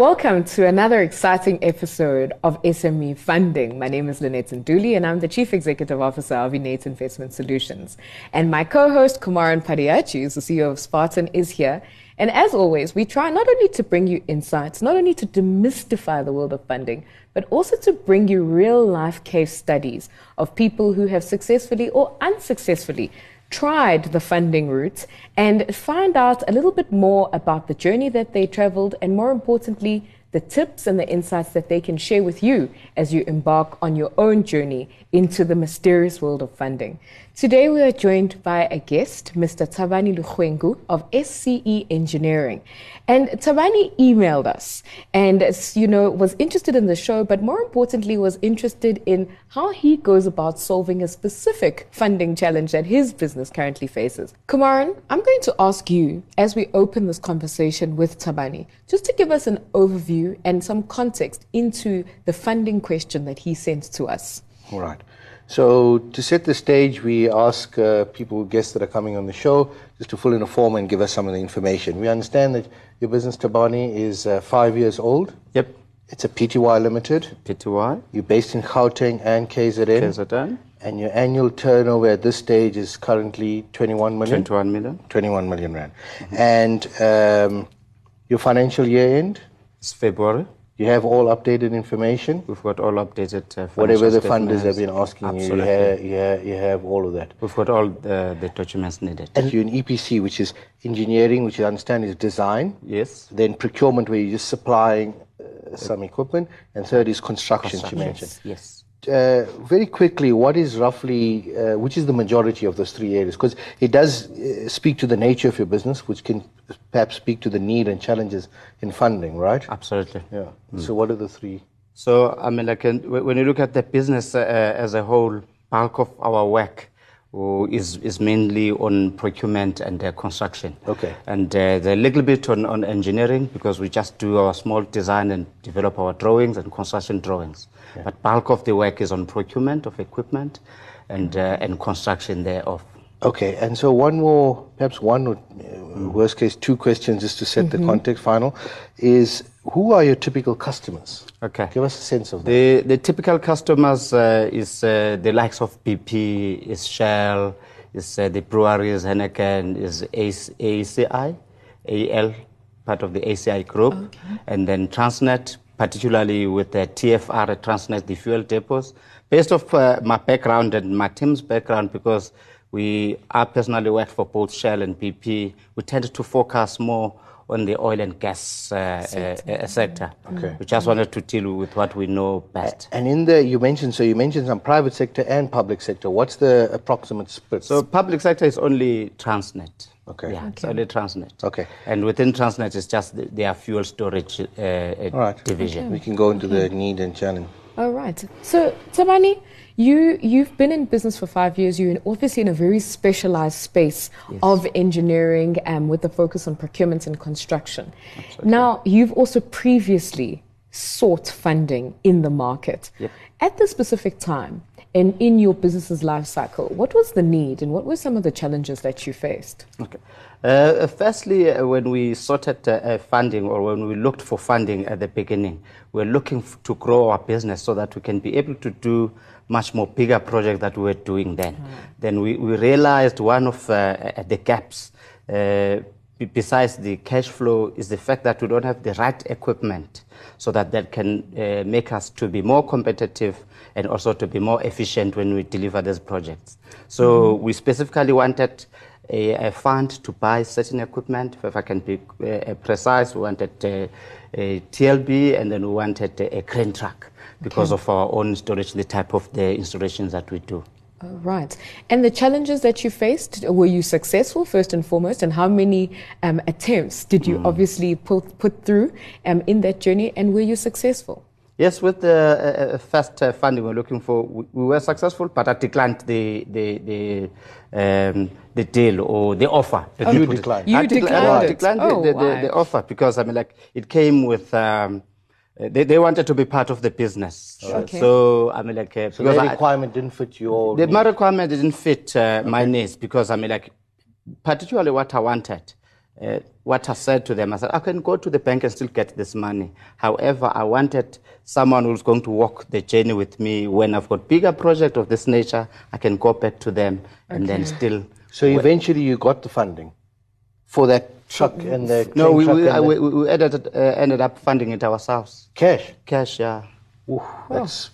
Welcome to another exciting episode of SME Funding. My name is Lynette Ntuli and I'm the Chief Executive Officer of Innate Investment Solutions. And my co-host Kumaran Padayachee, who's the CEO of Spartan, is here. And as always, we try not only to bring you insights, not only to demystify the world of funding, but also to bring you real life case studies of people who have successfully or unsuccessfully tried the funding routes and find out a little bit more about the journey that they traveled and more importantly, the tips and the insights that they can share with you as you embark on your own journey into the mysterious world of funding. Today we are joined by a guest, Mr. Thabani Lukhwengu of SCE Engineering. And Thabani emailed us and, you know, was interested in the show, but more importantly was interested in how he goes about solving a specific funding challenge that his business currently faces. Kumaran, I'm going to ask you, as we open this conversation with Thabani, just to give us an overview and some context into the funding question that he sent to us. All right. So to set the stage, we ask uh, people, guests that are coming on the show, just to fill in a form and give us some of the information. We understand that your business, Thabani, is uh, five years old. Yep. It's a PTY Limited. PTY. You're based in Gauteng and KZN. KZN. And your annual turnover at this stage is currently 21 million? 21 million. 21 million rand. Mm-hmm. And um, your financial year end? It's February. You have all updated information? We've got all updated uh, Whatever the funders have been asking Absolutely. you, you have, you, have, you have all of that? We've got all the, the documents needed. And you're an EPC, which is engineering, which I understand is design. Yes. Then procurement, where you're just supplying uh, some equipment. And third is construction, construction. you mentioned. Yes. Uh, very quickly, what is roughly, uh, which is the majority of those three areas? Because it does uh, speak to the nature of your business, which can perhaps speak to the need and challenges in funding, right? Absolutely. Yeah. Mm. So, what are the three? So, I mean, like, when you look at the business uh, as a whole, bulk of our work is, is mainly on procurement and uh, construction. Okay. And uh, a little bit on, on engineering because we just do our small design and develop our drawings and construction drawings. Yeah. But bulk of the work is on procurement of equipment and, uh, and construction thereof. Okay, and so one more, perhaps one, or worst case, two questions just to set mm-hmm. the context final is who are your typical customers? Okay. Give us a sense of that. The, the typical customers uh, is uh, the likes of BP, is Shell, is uh, the breweries, Heineken, is ACI, AL, part of the ACI group, okay. and then Transnet, particularly with the TFR, Transnet, the fuel depots. Based off uh, my background and my team's background, because we, I personally worked for both Shell and BP, we tend to focus more on the oil and gas uh, sector. Uh, sector. Okay. We just wanted to deal with what we know best. And in the, you mentioned, so you mentioned some private sector and public sector. What's the approximate split? So public sector is only Transnet. Okay. Yeah, okay. it's only Transnet. Okay. And within Transnet, it's just the, their fuel storage uh, uh All right. division. Okay. We can go into okay. the need and challenge. All right. So, Thabani, you, you've been in business for five years. You're obviously in a very specialized space yes. of engineering um, with a focus on procurement and construction. Absolutely. Now, you've also previously sought funding in the market. Yep. At the specific time and in your business's life cycle, what was the need and what were some of the challenges that you faced? Okay. Uh, firstly, uh, when we sorted uh, funding or when we looked for funding at the beginning, we we're looking f- to grow our business so that we can be able to do much more bigger projects that we were doing then. Mm. Then we, we realized one of uh, the gaps, uh, besides the cash flow, is the fact that we don't have the right equipment so that that can uh, make us to be more competitive and also to be more efficient when we deliver these projects. So mm-hmm. we specifically wanted a, a, fund to buy certain equipment. If I can be uh, precise, we wanted a, a TLB and then we wanted a, a crane truck because okay. of our own storage, the type of the installations that we do. Oh, right. And the challenges that you faced, were you successful first and foremost? And how many um, attempts did you mm. obviously put, put through um, in that journey? And were you successful? Yes, with the uh, uh first uh, funding we're looking for, we, we, were successful, but I declined the the the, um, the deal or the offer. Oh, you declined. You declined, I declined oh, the, the, the, the, offer because I mean, like it came with um, uh, they, they wanted to be part of the business. Okay. So I mean, like uh, requirement I, didn't fit your. The needs. requirement didn't fit uh, okay. my needs because I mean, like particularly what I wanted. uh, what I said to them, I said, I can go to the bank and still get this money. However, I wanted someone who's going to walk the journey with me. When I've got bigger project of this nature, I can go back to them and then still. So eventually you got the funding for that truck and the No, we, truck we, and I- the we, we ended, uh, ended up funding it ourselves. cash. Cash, yeah. Ooh, that's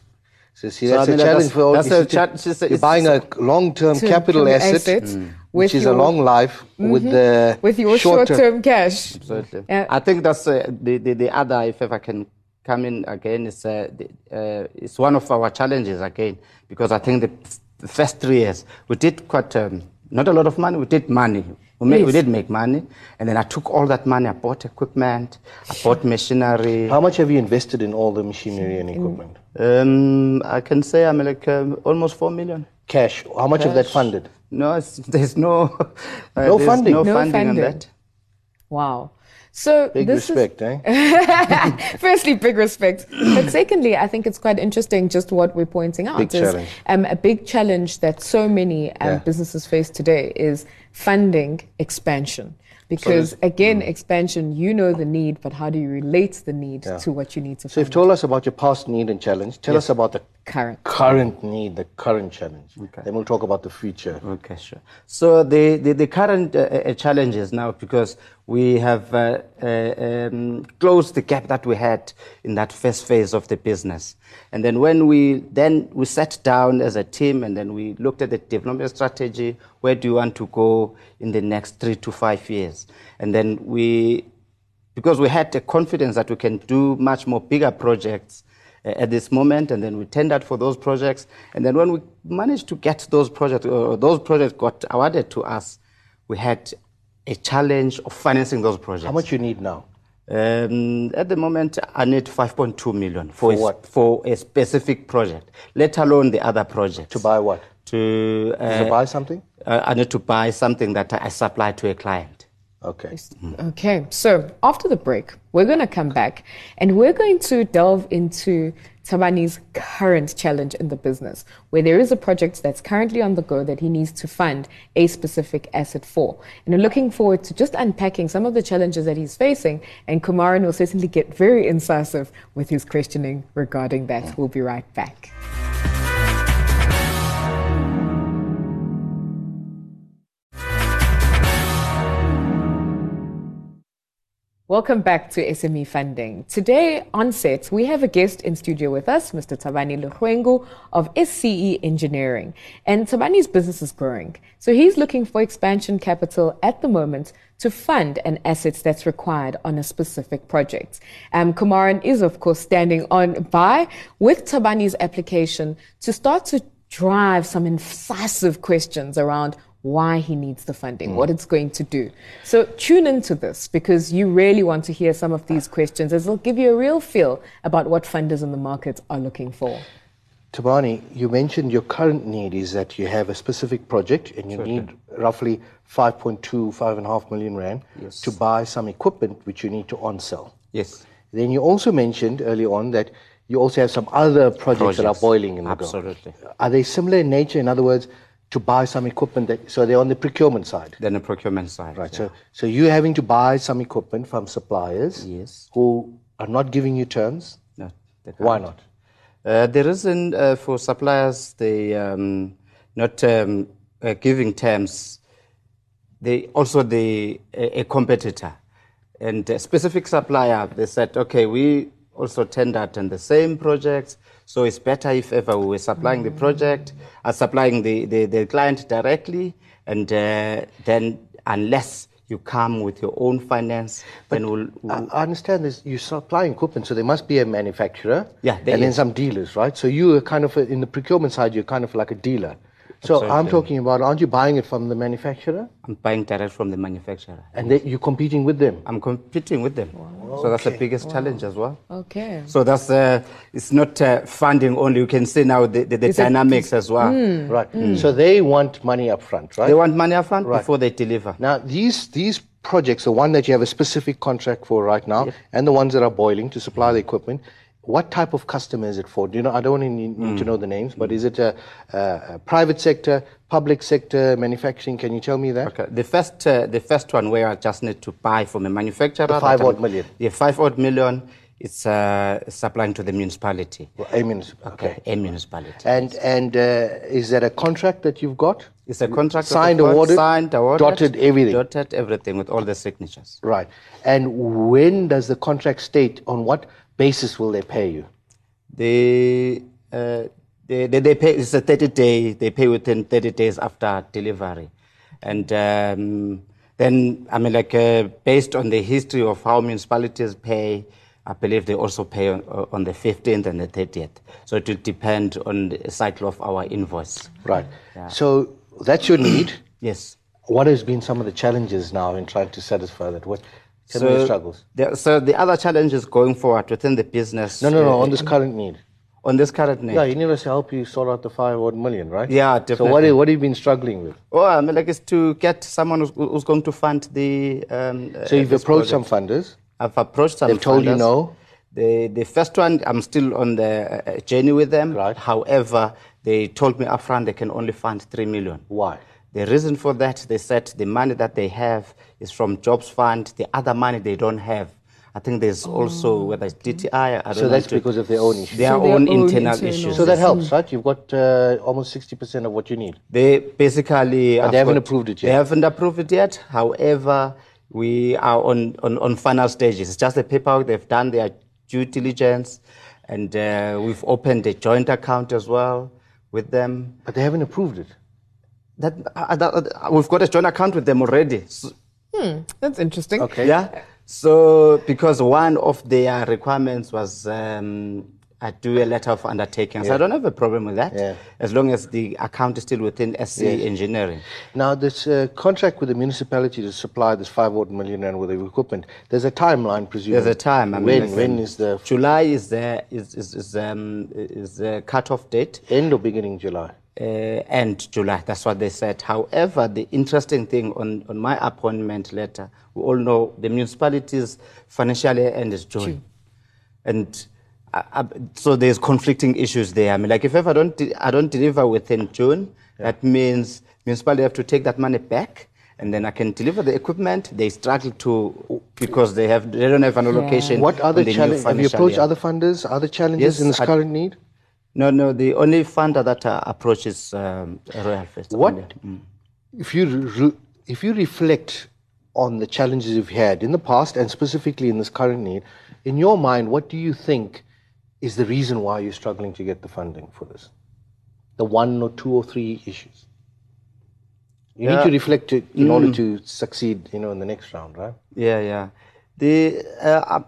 so see So, that's I mean, a challenge that's- for all that's you a cha- it's just You're it's buying a long-term capital from asset, assets, which is a long life with the with your short-term- short-term cash. Absolutely. I think that's uh, the, the, the other, if ever I can come in again, is uh, the, uh, it's one of our challenges again, because I think the, f- the first three years, we did quite, um, not a lot of money, we did money. We, made, we did make money, and then I took all that money, I bought equipment, I bought machinery. How much have you invested in all the machinery and equipment? Um, I can say I'm like um, almost four million. Cash. How much of that funded? No, it's, there's no, uh, No there's funding? No, No funding on that. Wow. So Big this is respect, eh? Firstly, big respect. But secondly, I think it's quite interesting just what we're pointing out Big is challenge. Um, a big challenge that so many um, Yeah. businesses face today is funding expansion. Because again, expansion, you know the need, but how do you relate the need Mm. Yeah. to what you need to So you've told us about your past need and challenge. Tell us about the current? current need, the current challenge. Then we'll talk about the future. Okay, sure. So the, the, the current uh, uh, challenges now, because we have uh, uh, um, closed the gap that we had in that first phase of the business. And then when we then we sat down as a team and then we looked at the development strategy, where do you want to go in the next three to five years? And then we, because we had the confidence that we can do much more bigger projects uh, at this moment, and then we tendered for those projects. And then when we managed to get those projects, or those projects got awarded to us, we had a challenge of financing those projects. How much you need now? Um, at the moment, I need 5.2 million for, For a, what? for a specific project, let alone the other projects. To buy what? To, uh, To buy something? uh, I need to buy something that I supply to a client. Okay. Okay, so after the break, we're going to come back and we're going to delve into Thabani's current challenge in the business, where there is a project that's currently on the go that he needs to fund a specific asset for. And we're looking forward to just unpacking some of the challenges that he's facing, and Kumaran will certainly get very incisive with his questioning regarding that. We'll be right back. Welcome back to SME Funding. Today on set, we have a guest in studio with us, Mr. Thabani Lukhwengu of SCE Engineering. And Thabani's business is growing. So he's looking for expansion capital at the moment to fund an asset that's required on a specific project. Um, Kumaran is, of course, standing on by with Thabani's application to start to drive some incisive questions around why he needs the funding, hmm. what it's going to do. So tune into this because you really want to hear some of these questions as it'll give you a real feel about what funders in the market are looking for. Thabani, you mentioned your current need is that you have a specific project and you need roughly 5.2, 5.5 million rand Yes. to buy some equipment which you need to on-sell. Yes. Then you also mentioned earlier on that you also have some other projects, that are boiling in the Absolutely. go. Are they similar in nature? In other words, to buy some equipment, that, so they're on the procurement side. Then the procurement side. Right. yeah. So, so you're having to buy some equipment from suppliers Yes. who are not giving you terms. No, Why not? Uh, the reason uh, for suppliers they um, not um, uh, giving terms, they also the a, a competitor and a specific supplier. They said, okay, we also tendered on the same projects, so it's better if ever we were supplying the project, uh, supplying the, the, the client directly, and uh, then unless you come with your own finance, then we'll, I I understand this. You're supplying equipment, so there must be a manufacturer. Yeah, there and then some dealers, right? So you are kind of a, in the procurement side. You're kind of like a dealer. So I'm talking about, aren't you buying it from the manufacturer, I'm buying direct from the manufacturer. and they, you're competing with them? I'm competing with them. So that's the biggest challenge as well. Okay. So that's uh, it's not uh, funding only. You can see now the, the, the It's a- dynamics as well. Right. So they want money up front, right? They want money upfront Right. before they deliver. Now, these these projects, the one that you have a specific contract for right now, and the ones that are boiling to supply the equipment, what type of customer is it for? Do you know? I don't need, need to know the names, but is it a, a, a private sector, public sector, manufacturing? Can you tell me that? Okay. The first, uh, the first one where I just need to buy from a manufacturer. The five odd million. Yeah, five odd million. It's uh, supplying to the municipality. Well, I mean, okay. A municipality. And and uh, is that a contract that you've got? It's a contract Signed, awarded, signed, awarded, dotted everything. dotted everything with all the signatures. Right. And when does the contract state? On what basis will they pay you? They, uh, they, they, they pay, it's a 30 day, they pay within 30 days after delivery. And um, then, I mean, like, uh, based on the history of how municipalities pay, I believe they also pay on, on the 15th and the 30th. So it will depend on the cycle of our invoice. Right. So that's your need. Yes. What has been some of the challenges now in trying to satisfy that? What your struggles? The, so the other challenge is going forward within the business. No, no, no. uh, On this current need. on this current need. Yeah, you need us to help you sort out the five odd million, right? Yeah, definitely. So what, what have you been struggling with? Well, I mean, like, it's to get someone who's, who's going to fund the. Um, So you've uh, approached project. some funders. I've approached some. They've told you no? The the first one, I'm still on the uh, journey with them. Right. However, they told me upfront they can only fund three million. Why? The reason for that, they said the money that they have is from Jobs Fund. The other money they don't have. I think there's also whether it's DTI. I don't So know that's to- because of their own issues. their So their own own internal, internal- issues. So that helps, right? You've got uh, almost 60% of what you need. They basically. But have they haven't got- approved it They yet. haven't approved it yet. However, we are on, on, on final stages. It's just the paperwork. They've done their due diligence, and uh, we've opened a joint account as well with them. But they haven't approved it. That, uh, that- uh, we've got a joint account with them already. So, That's interesting. Okay. yeah. So because one of their requirements was. Um, I do a letter of undertaking. So I don't have a problem with that, Yeah. as long as the account is still within SC Yes. Engineering. Now, this uh, contract with the municipality to supply this five odd million rand worth of equipment, there's a timeline, presumably. There's a time. I mean, when, like, when um, the July is the is is is, um, is the cutoff date, end or beginning July? Uh, end July. That's what they said. However, the interesting thing on on my appointment letter, we all know the municipality's financial year end is June, and. I, I, so there's conflicting issues there. I mean, like if ever I don't, de- I don't deliver within June, that means municipality have to take that money back, and then I can deliver the equipment. They struggle to because they have they don't have an allocation. What other challenges? Have you approached year. other funders, other challenges Yes, in this I- current need? No, no. The only funder that uh, approaches um, Royal First. What only. if you re- if you reflect on the challenges you've had in the past and specifically in this current need, in your mind, what do you think is the reason why you're struggling to get the funding for this? The one or two or three issues. You need to reflect it in order to succeed, you know, in the next round, right? Yeah, yeah. The uh,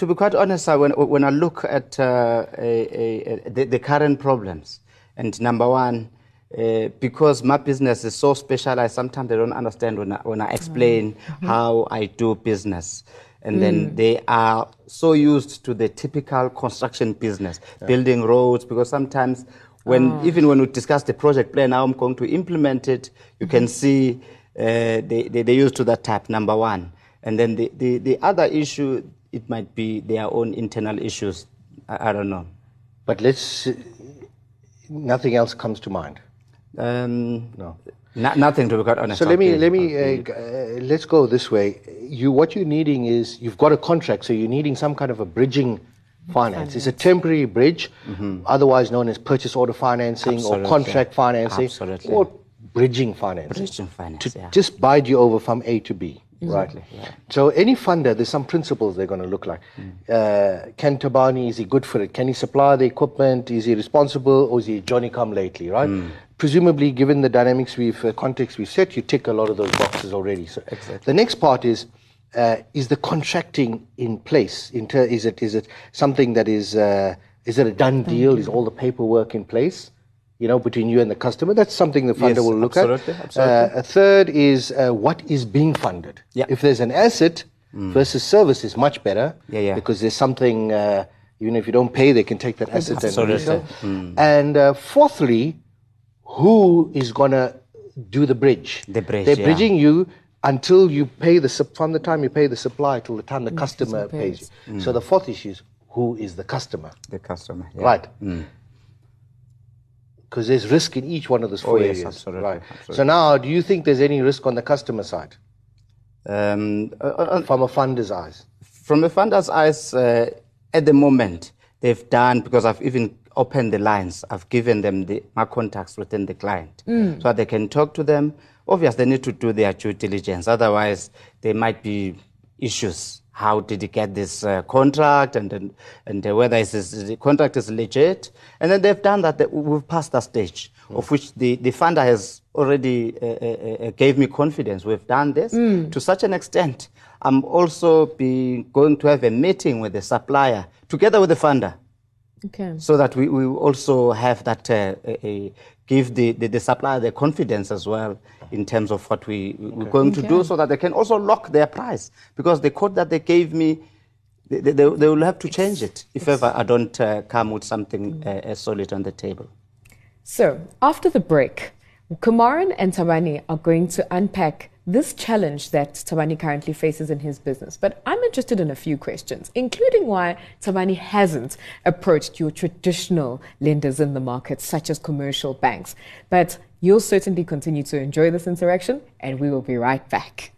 to be quite honest, I, when when I look at uh, a, a, the, the current problems, and number one, uh, because my business is so specialized, sometimes they don't understand when I, when I explain how I do business. And then they are so used to the typical construction business, building roads, because sometimes when even when we discuss the project plan, how I'm going to implement it, you can see uh, they, they, they're used to that type, number one. And then the, the, the other issue, it might be their own internal issues. I, I don't know. But let's. Nothing else comes to mind. Um, No. no- nothing to be quite honest. So let me I'll let me uh, g- uh, let's go this way. You what you're needing is you've got a contract, so you're needing some kind of a bridging finance. It's a temporary bridge, otherwise known as purchase order financing or contract financing Absolutely. or bridging financing. Bridging finance, to yeah. just bide you over from A to B. Exactly, Right. So any funder, there's some principles they're going to look like. Uh, Ken Thabani, is he good for it? Can he supply the equipment? Is he responsible, or is he Johnny come lately? Right. Presumably, given the dynamics we've uh, context we've set, you tick a lot of those boxes already. So the next part is. Uh, is the contracting in place? In ter- is it is it something that is uh, is it a done deal? Is all the paperwork in place? You know, between you and the customer. That's something the funder Yes, will look absolutely, at. absolutely. Uh, a third is uh, what is being funded. Yeah. If there's an asset versus service is much better Yeah, yeah. because there's something, uh, even if you don't pay, they can take that asset and Absolutely. resell. And uh, fourthly, who is going to do the bridge? The bridge, They're yeah. bridging you until you pay the, from the time you pay the supply till the time the customer pays you. So the fourth issue is who is the customer. The customer. Yeah. Right. Because there's risk in each one of those four Oh, yes, areas. absolutely, Right. absolutely. So now, do you think there's any risk on the customer side Um, uh, uh, from a funder's eyes? from a funder's eyes, uh, at the moment, they've done, because I've even opened the lines, I've given them the, my contacts within the client so that they can talk to them. Obviously, they need to do their due diligence. Otherwise, there might be issues. How did he get this uh, contract and, and, and uh, whether it's, it's- the contract is legit? And then they've done that. We've passed that stage of which the, the funder has already uh, uh, uh, gave me confidence. We've done this to such an extent. I'm also be going to have a meeting with the supplier together with the funder Okay. so that we, we also have that uh, a, give the, the, the supplier the confidence as well in terms of what we, we're going to do so that they can also lock their price because the quote that they gave me they, they, they will have to change it if ever I don't uh, come with something uh, uh, solid on the table. So, after the break, Kumaran and Thabani are going to unpack this challenge that Thabani currently faces in his business. But I'm interested in a few questions, including why Thabani hasn't approached your traditional lenders in the market, such as commercial banks. But you'll certainly continue to enjoy this interaction, and we will be right back.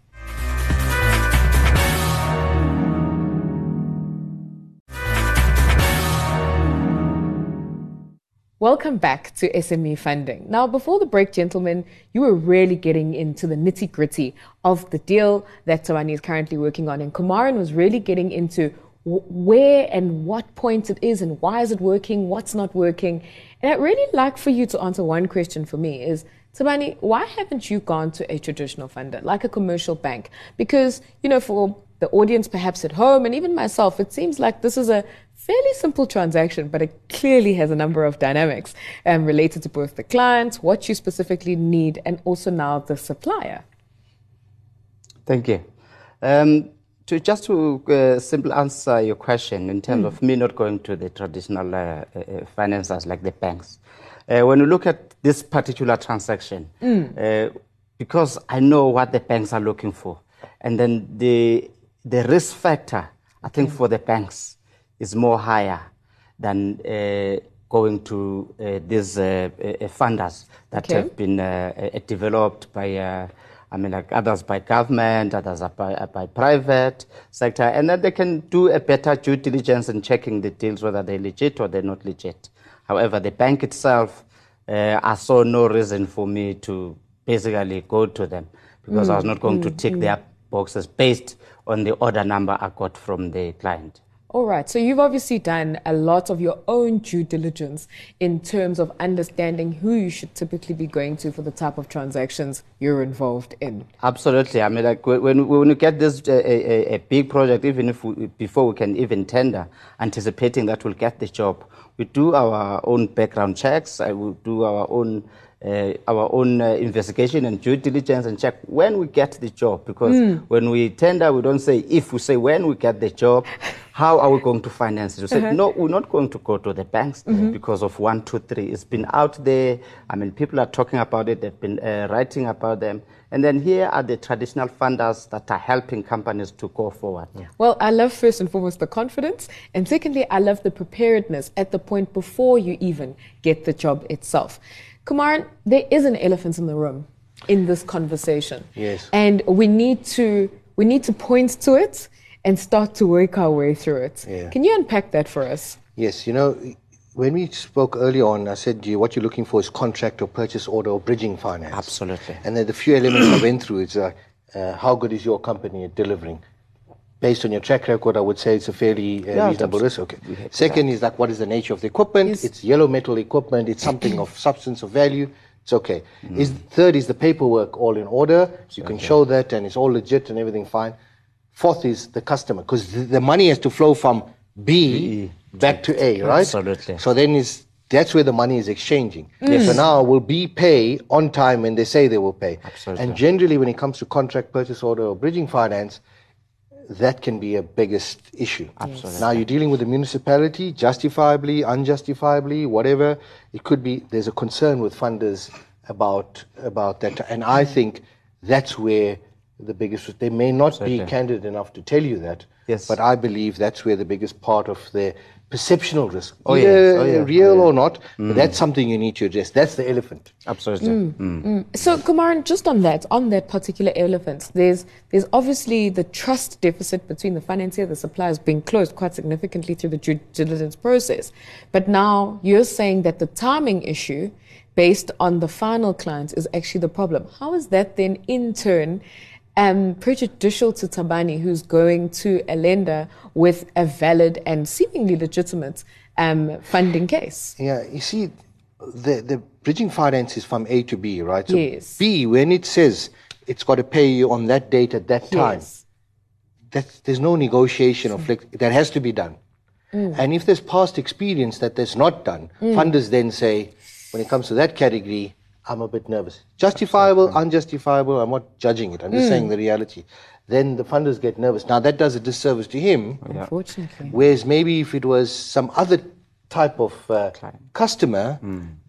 Welcome back to SME funding. Now, before the break, gentlemen, you were really getting into the nitty gritty of the deal that Tawani is currently working on. And Kumaran was really getting into where and what point it is and why is it working, what's not working. And I'd really like for you to answer one question for me is, Thabani, why haven't you gone to a traditional funder like a commercial bank? Because, you know, for the audience perhaps at home and even myself, it seems like this is a fairly simple transaction, but it clearly has a number of dynamics um, related to both the client, what you specifically need, and also now the supplier. Thank you. Um, to just to uh, simply answer your question in terms of me not going to the traditional uh, uh, uh, financiers like the banks, uh, when you look at this particular transaction, uh, because I know what the banks are looking for, and then the the risk factor, I think for the banks is more higher than uh, going to uh, these uh, uh, funders that Okay. have been uh, uh, developed by, uh, I mean, like others by government, others are by, by private sector, and then they can do a better due diligence in checking the deals whether they're legit or they're not legit. However, the bank itself, uh, I saw no reason for me to basically go to them because I was not going to tick their boxes based on the order number I got from the client. All right, so you've obviously done a lot of your own due diligence in terms of understanding who you should typically be going to for the type of transactions you're involved in. Absolutely. I mean, like when, when we get this uh, a, a big project, even if we, before we can even tender, anticipating that we'll get the job, we do our own background checks. I will do our own uh, our own uh, investigation and due diligence and check when we get the job. Because when we tender, we don't say if we say when we get the job. How are we going to finance it? We said, no, we're not going to go to the banks because of one, two, three. It's been out there. I mean, people are talking about it. They've been uh, writing about them. And then here are the traditional funders that are helping companies to go forward. Well, I love first and foremost the confidence, and secondly, I love the preparedness at the point before you even get the job itself. Kumaran, there is an elephant in the room in this conversation. Yes. And we need to we need to point to it and start to work our way through it. Yeah. Can you unpack that for us? Yes, you know, when we spoke earlier on, I said you, what you're looking for is contract or purchase order or bridging finance. Absolutely. And then the few elements I went through is uh, uh, how good is your company at delivering? Based on your track record, I would say it's a fairly uh, Yeah, reasonable risk. Okay. Second is like what is the nature of the equipment? Yes. It's yellow metal equipment. It's something of substance of value. It's okay. Mm. Is third is the paperwork all in order? You can show that and it's all legit and everything fine. Fourth is the customer because the, the money has to flow from B, back to A, right? Absolutely. So then is that's where the money is exchanging. So now will B pay on time when they say they will pay? Absolutely. And generally, when it comes to contract purchase order or bridging finance, that can be a biggest issue. Absolutely. Now you're dealing with the municipality, justifiably, unjustifiably, whatever. It could be there's a concern with funders about about that, and I think that's where the biggest. They may not be candid enough to tell you that, Yes. But I believe that's where the biggest part of their perceptional risk, Oh, either yes. Uh, oh, yeah. real Oh, yeah. or not, but mm. that's something you need to address. That's the elephant. Absolutely. Mm. Mm. mm. So, Kumaran, just on that, on that particular elephant, there's there's obviously the trust deficit between the financier, the suppliers being closed quite significantly through the due diligence process. But now you're saying that the timing issue, based on the final clients, is actually the problem. How is that then, in turn? Um, prejudicial to Thabani, who's going to a lender with a valid and seemingly legitimate um, funding case. Yeah, you see, the, the bridging finance is from A to B, right? So Yes. B, when it says it's got to pay you on that date at that time, Yes. that's, there's no negotiation or flex, that has to be done. And if there's past experience that that's not done, funders then say, when it comes to that category, I'm a bit nervous. Justifiable, unjustifiable, I'm not judging it. I'm just saying the reality. Then the funders get nervous. Now that does a disservice to him. Unfortunately. Whereas maybe if it was some other type of uh, customer,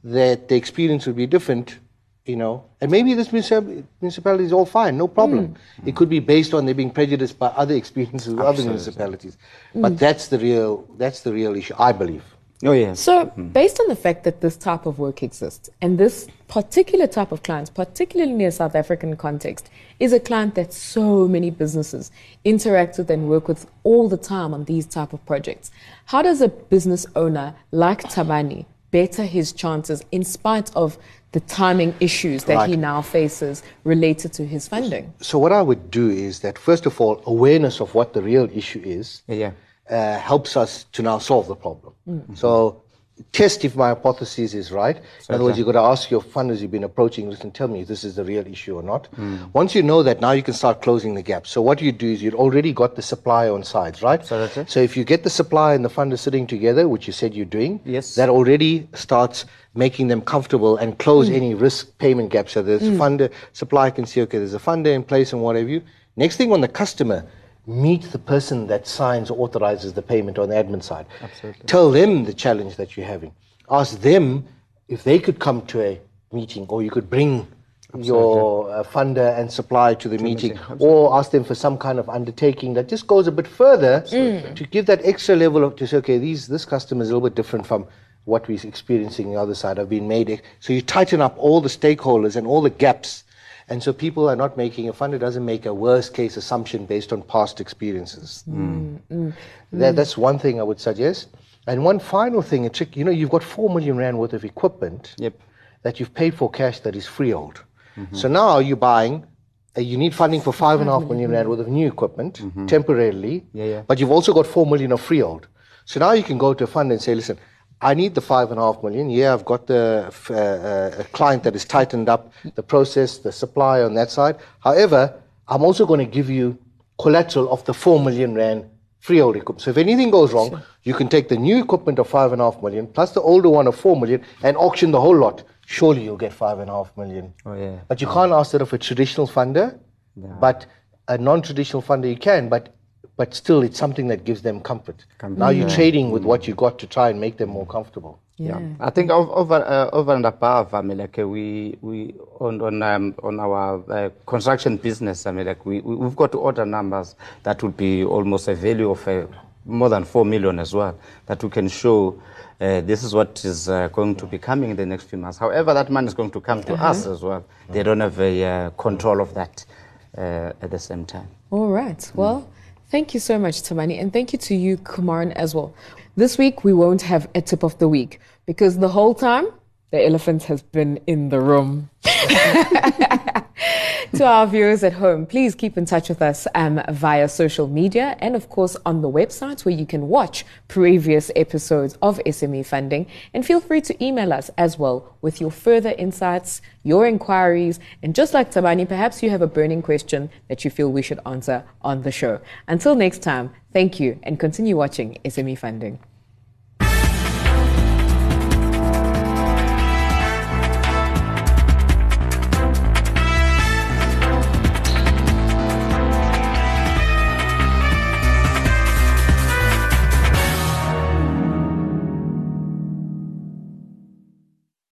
that the experience would be different, you know. And maybe this municipality is all fine, no problem. It could be based on they being prejudiced by other experiences with other municipalities. Hmm. But that's the real that's the real issue, I believe. Oh, yes. So, hmm. based on the fact that this type of work exists, and this particular type of clients, particularly in a South African context, is a client that so many businesses interact with and work with all the time on these type of projects. How does a business owner like Thabani better his chances in spite of the timing issues that he now faces related to his funding? So what I would do is that first of all, awareness of what the real issue is Yeah. Uh, helps us to now solve the problem. Mm-hmm. So test if my hypothesis is right. In other words, you've got to ask your funders you've been approaching, listen, tell me if this is the real issue or not. Once you know that, now you can start closing the gap. So what you do is you've already got the supply on sides, right? Absolutely. So if you get the supply and the funder sitting together, which you said you're doing, Yes. that already starts making them comfortable and close any risk payment gaps. So the funder, supplier can see, okay, there's a funder in place and what have you. Next thing on the customer, meet the person that signs or authorizes the payment on the admin side. Absolutely. Tell them the challenge that you're having. Ask them if they could come to a meeting or you could bring your uh, funder and supplier to the meeting or ask them for some kind of undertaking that just goes a bit further to give that extra level of to say okay these this customer is a little bit different from what we're experiencing on the other side I've been made ex- so you tighten up all the stakeholders and all the gaps and so people are not making a funder doesn't make a worst case assumption based on past experiences mm, mm, mm. that, that's one thing i would suggest and one final thing a trick you know you've got 4 million rand worth of equipment Yep. that you've paid for cash that is freehold. Mm-hmm. So now you're buying, uh, you need funding for five and a half million rand worth of new equipment mm-hmm. temporarily, Yeah, yeah. but you've also got four million of freehold. So now you can go to a fund and say, listen, I need the five and a half million. Yeah, I've got the uh, uh, a client that has tightened up the process, the supply on that side. However, I'm also going to give you collateral of the four million rand freehold equipment. So if anything goes wrong, you can take the new equipment of five and a half million plus the older one of four million and auction the whole lot. Surely you'll get five and a half million. Oh, yeah. But you can't ask that of a traditional funder. But a non-traditional funder you can, but but still it's something that gives them comfort. Now you're trading with what you got to try and make them more comfortable. Yeah, I think over uh, over and above, I mean, like uh, we we on on um, on our uh, construction business, I mean, like we we- we've got to order numbers that would be almost a value of uh, more than four million as well. That we can show. Uh, this is what is uh, going to be coming in the next few months. However, that money is going to come to us as well. They don't have a uh, control of that uh, at the same time. All right. Well, thank you so much, Tamani, and thank you to you, Kumaran, as well. This week we won't have a tip of the week because the whole time the elephant has been in the room. to our viewers at home, please keep in touch with us um, via social media and, of course, on the website where you can watch previous episodes of SME funding. And feel free to email us as well with your further insights, your inquiries, and just like Thabani, perhaps you have a burning question that you feel we should answer on the show. Until next time, thank you and continue watching SME funding.